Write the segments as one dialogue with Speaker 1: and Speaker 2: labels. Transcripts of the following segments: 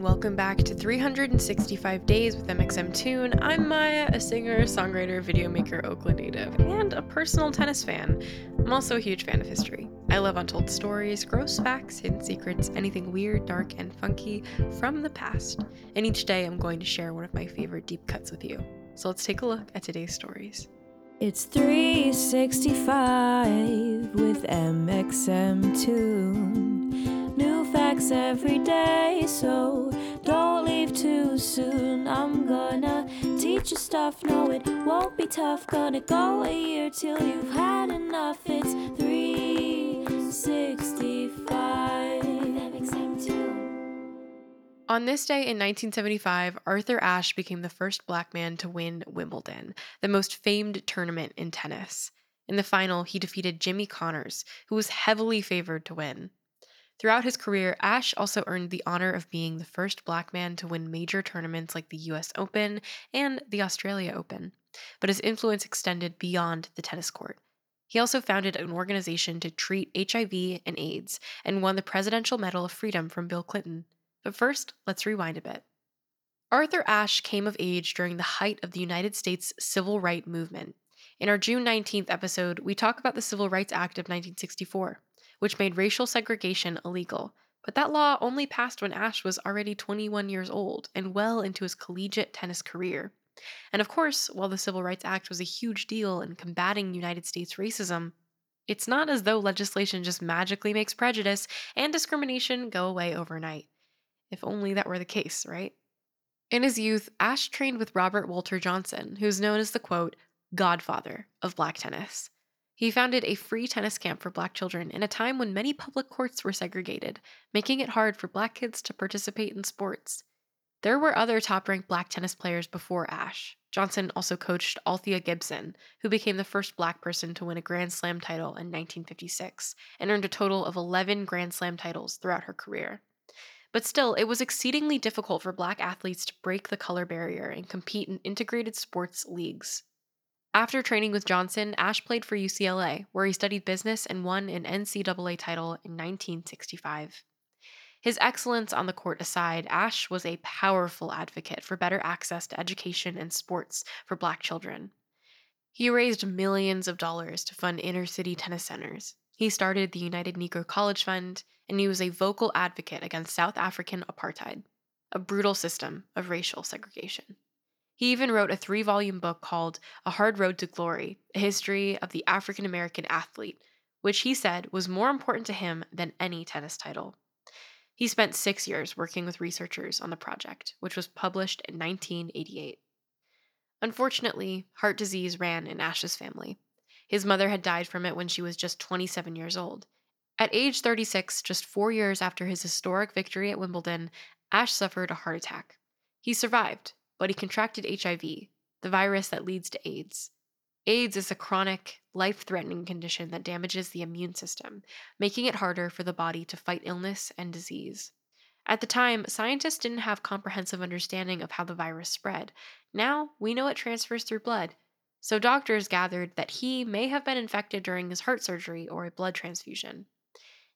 Speaker 1: And welcome back to 365 Days with mxmtoon. I'm Maya, a singer, songwriter, video maker, Oakland native, and a personal tennis fan. I'm also a huge fan of history. I love untold stories, gross facts, hidden secrets, anything weird, dark, and funky from the past. And each day I'm going to share one of my favorite deep cuts with you. So let's take a look at today's stories.
Speaker 2: It's 365 with mxmtoon. New facts every day, so don't leave too soon. I'm gonna teach you stuff, no, it won't be tough. Gonna go a year till you've had enough. It's 365.
Speaker 1: On this day in 1975, Arthur Ashe became the first black man to win Wimbledon, the most famed tournament in tennis. In the final, he defeated Jimmy Connors, who was heavily favored to win. Throughout his career, Ashe also earned the honor of being the first black man to win major tournaments like the US Open and the Australia Open, but his influence extended beyond the tennis court. He also founded an organization to treat HIV and AIDS and won the Presidential Medal of Freedom from Bill Clinton. But first, let's rewind a bit. Arthur Ashe came of age during the height of the United States civil rights movement. In our June 19th episode, we talk about the Civil Rights Act of 1964 which made racial segregation illegal. But that law only passed when Ashe was already 21 years old and well into his collegiate tennis career. And of course, while the Civil Rights Act was a huge deal in combating United States racism, it's not as though legislation just magically makes prejudice and discrimination go away overnight. If only that were the case, right? In his youth, Ashe trained with Robert Walter Johnson, who's known as the quote, godfather of black tennis. He founded a free tennis camp for black children in a time when many public courts were segregated, making it hard for black kids to participate in sports. There were other top ranked black tennis players before Ashe. Johnson also coached Althea Gibson, who became the first black person to win a Grand Slam title in 1956 and earned a total of 11 Grand Slam titles throughout her career. But still, it was exceedingly difficult for black athletes to break the color barrier and compete in integrated sports leagues. After training with Johnson, Ashe played for UCLA, where he studied business and won an NCAA title in 1965. His excellence on the court aside, Ashe was a powerful advocate for better access to education and sports for black children. He raised millions of dollars to fund inner city tennis centers. He started the United Negro College Fund, and he was a vocal advocate against South African apartheid, a brutal system of racial segregation. He even wrote a three volume book called A Hard Road to Glory A History of the African American Athlete, which he said was more important to him than any tennis title. He spent six years working with researchers on the project, which was published in 1988. Unfortunately, heart disease ran in Ashe's family. His mother had died from it when she was just 27 years old. At age 36, just four years after his historic victory at Wimbledon, Ashe suffered a heart attack. He survived, but he contracted HIV, the virus that leads to AIDS. AIDS is a chronic, life threatening condition that damages the immune system, making it harder for the body to fight illness and disease. At the time, scientists didn't have comprehensive understanding of how the virus spread. Now, we know it transfers through blood. So doctors gathered that he may have been infected during his heart surgery or a blood transfusion.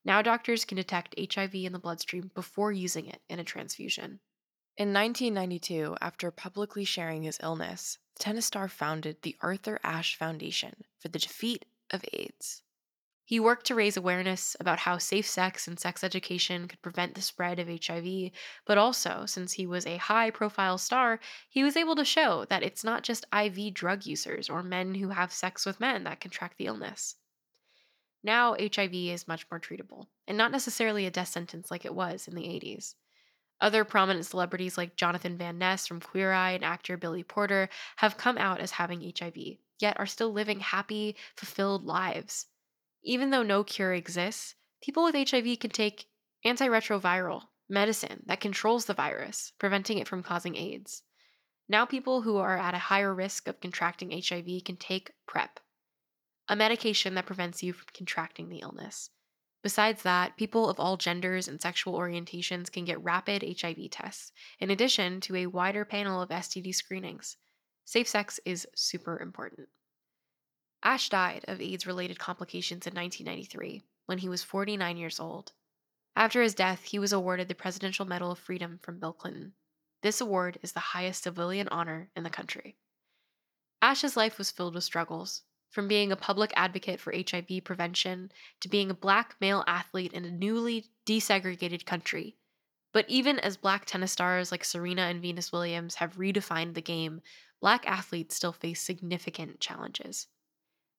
Speaker 1: Now doctors can detect HIV in the bloodstream before using it in a transfusion. In 1992, after publicly sharing his illness, the tennis star founded the Arthur Ashe Foundation for the defeat of AIDS. He worked to raise awareness about how safe sex and sex education could prevent the spread of HIV, but also, since he was a high profile star, he was able to show that it's not just IV drug users or men who have sex with men that contract the illness. Now, HIV is much more treatable, and not necessarily a death sentence like it was in the 80s. Other prominent celebrities like Jonathan Van Ness from Queer Eye and actor Billy Porter have come out as having HIV, yet are still living happy, fulfilled lives. Even though no cure exists, people with HIV can take antiretroviral medicine that controls the virus, preventing it from causing AIDS. Now, people who are at a higher risk of contracting HIV can take PrEP, a medication that prevents you from contracting the illness. Besides that, people of all genders and sexual orientations can get rapid HIV tests, in addition to a wider panel of STD screenings. Safe sex is super important. Ashe died of AIDS related complications in 1993 when he was 49 years old. After his death, he was awarded the Presidential Medal of Freedom from Bill Clinton. This award is the highest civilian honor in the country. Ashe's life was filled with struggles, from being a public advocate for HIV prevention to being a black male athlete in a newly desegregated country. But even as black tennis stars like Serena and Venus Williams have redefined the game, black athletes still face significant challenges.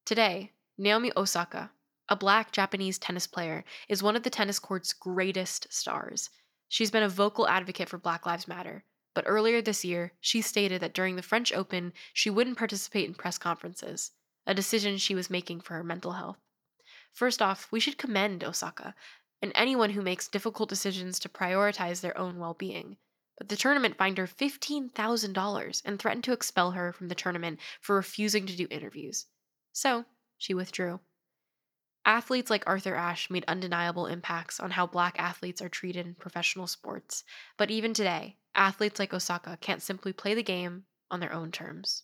Speaker 1: Today, Naomi Osaka, a black Japanese tennis player, is one of the tennis court's greatest stars. She's been a vocal advocate for Black Lives Matter, but earlier this year, she stated that during the French Open, she wouldn't participate in press conferences a decision she was making for her mental health. First off, we should commend Osaka and anyone who makes difficult decisions to prioritize their own well being. But the tournament fined her $15,000 and threatened to expel her from the tournament for refusing to do interviews. So, she withdrew. Athletes like Arthur Ashe made undeniable impacts on how black athletes are treated in professional sports, but even today, athletes like Osaka can't simply play the game on their own terms.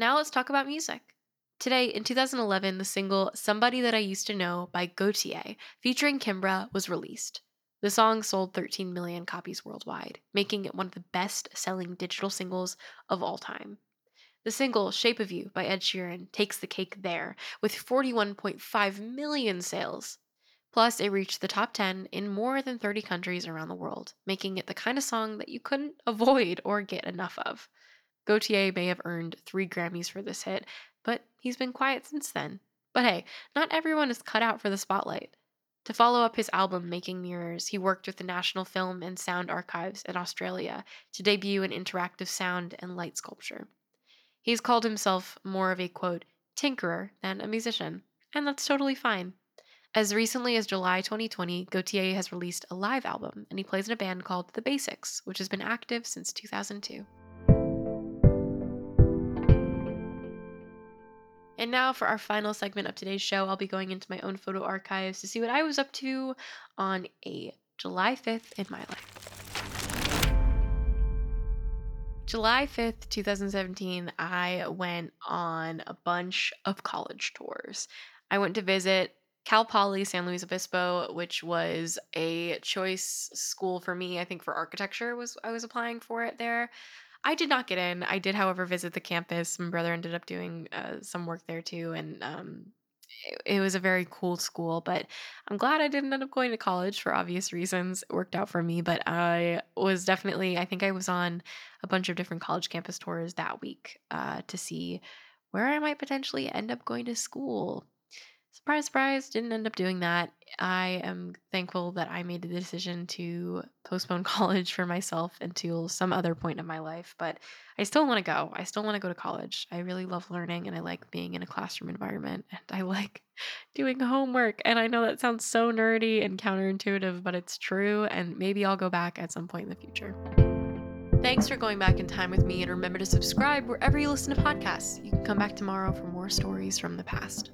Speaker 1: Now let's talk about music. Today, in 2011, the single Somebody That I Used to Know by Gotye, featuring Kimbra, was released. The song sold 13 million copies worldwide, making it one of the best selling digital singles of all time. The single Shape of You by Ed Sheeran takes the cake there, with 41.5 million sales. Plus, it reached the top 10 in more than 30 countries around the world, making it the kind of song that you couldn't avoid or get enough of. Gotye may have earned three Grammys for this hit, but he's been quiet since then. But hey, not everyone is cut out for the spotlight. To follow up his album Making Mirrors, he worked with the National Film and Sound Archives in Australia to debut an interactive sound and light sculpture. He's called himself more of a quote, tinkerer than a musician, and that's totally fine. As recently as July 2020, Gotye has released a live album, and he plays in a band called The Basics, which has been active since 2002. And now for our final segment of today's show, I'll be going into my own photo archives to see what I was up to on a July 5th in my life. July 5th, 2017, I went on a bunch of college tours. I went to visit Cal Poly San Luis Obispo, which was a choice school for me. I think for architecture was I was applying for it there. I did not get in. I did, however, visit the campus. My brother ended up doing uh, some work there too, and um, it, it was a very cool school. But I'm glad I didn't end up going to college for obvious reasons. It worked out for me, but I was definitely. I think I was on a bunch of different college campus tours that week uh, to see where I might potentially end up going to school surprise, surprise, didn't end up doing that. I am thankful that I made the decision to postpone college for myself until some other point in my life. But I still want to go. I still want to go to college. I really love learning and I like being in a classroom environment and I like doing homework. And I know that sounds so nerdy and counterintuitive, but it's true. And maybe I'll go back at some point in the future. Thanks for going back in time with me, and remember to subscribe wherever you listen to podcasts. You can come back tomorrow for more stories from the past.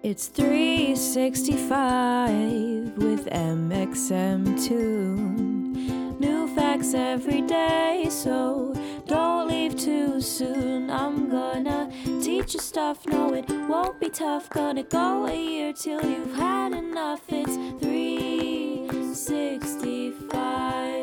Speaker 2: It's 365 with mxmtoon. New facts every day, so don't leave too soon. I'm gonna teach you stuff, no, it won't be tough. Gonna go a year till you've had enough. It's 365.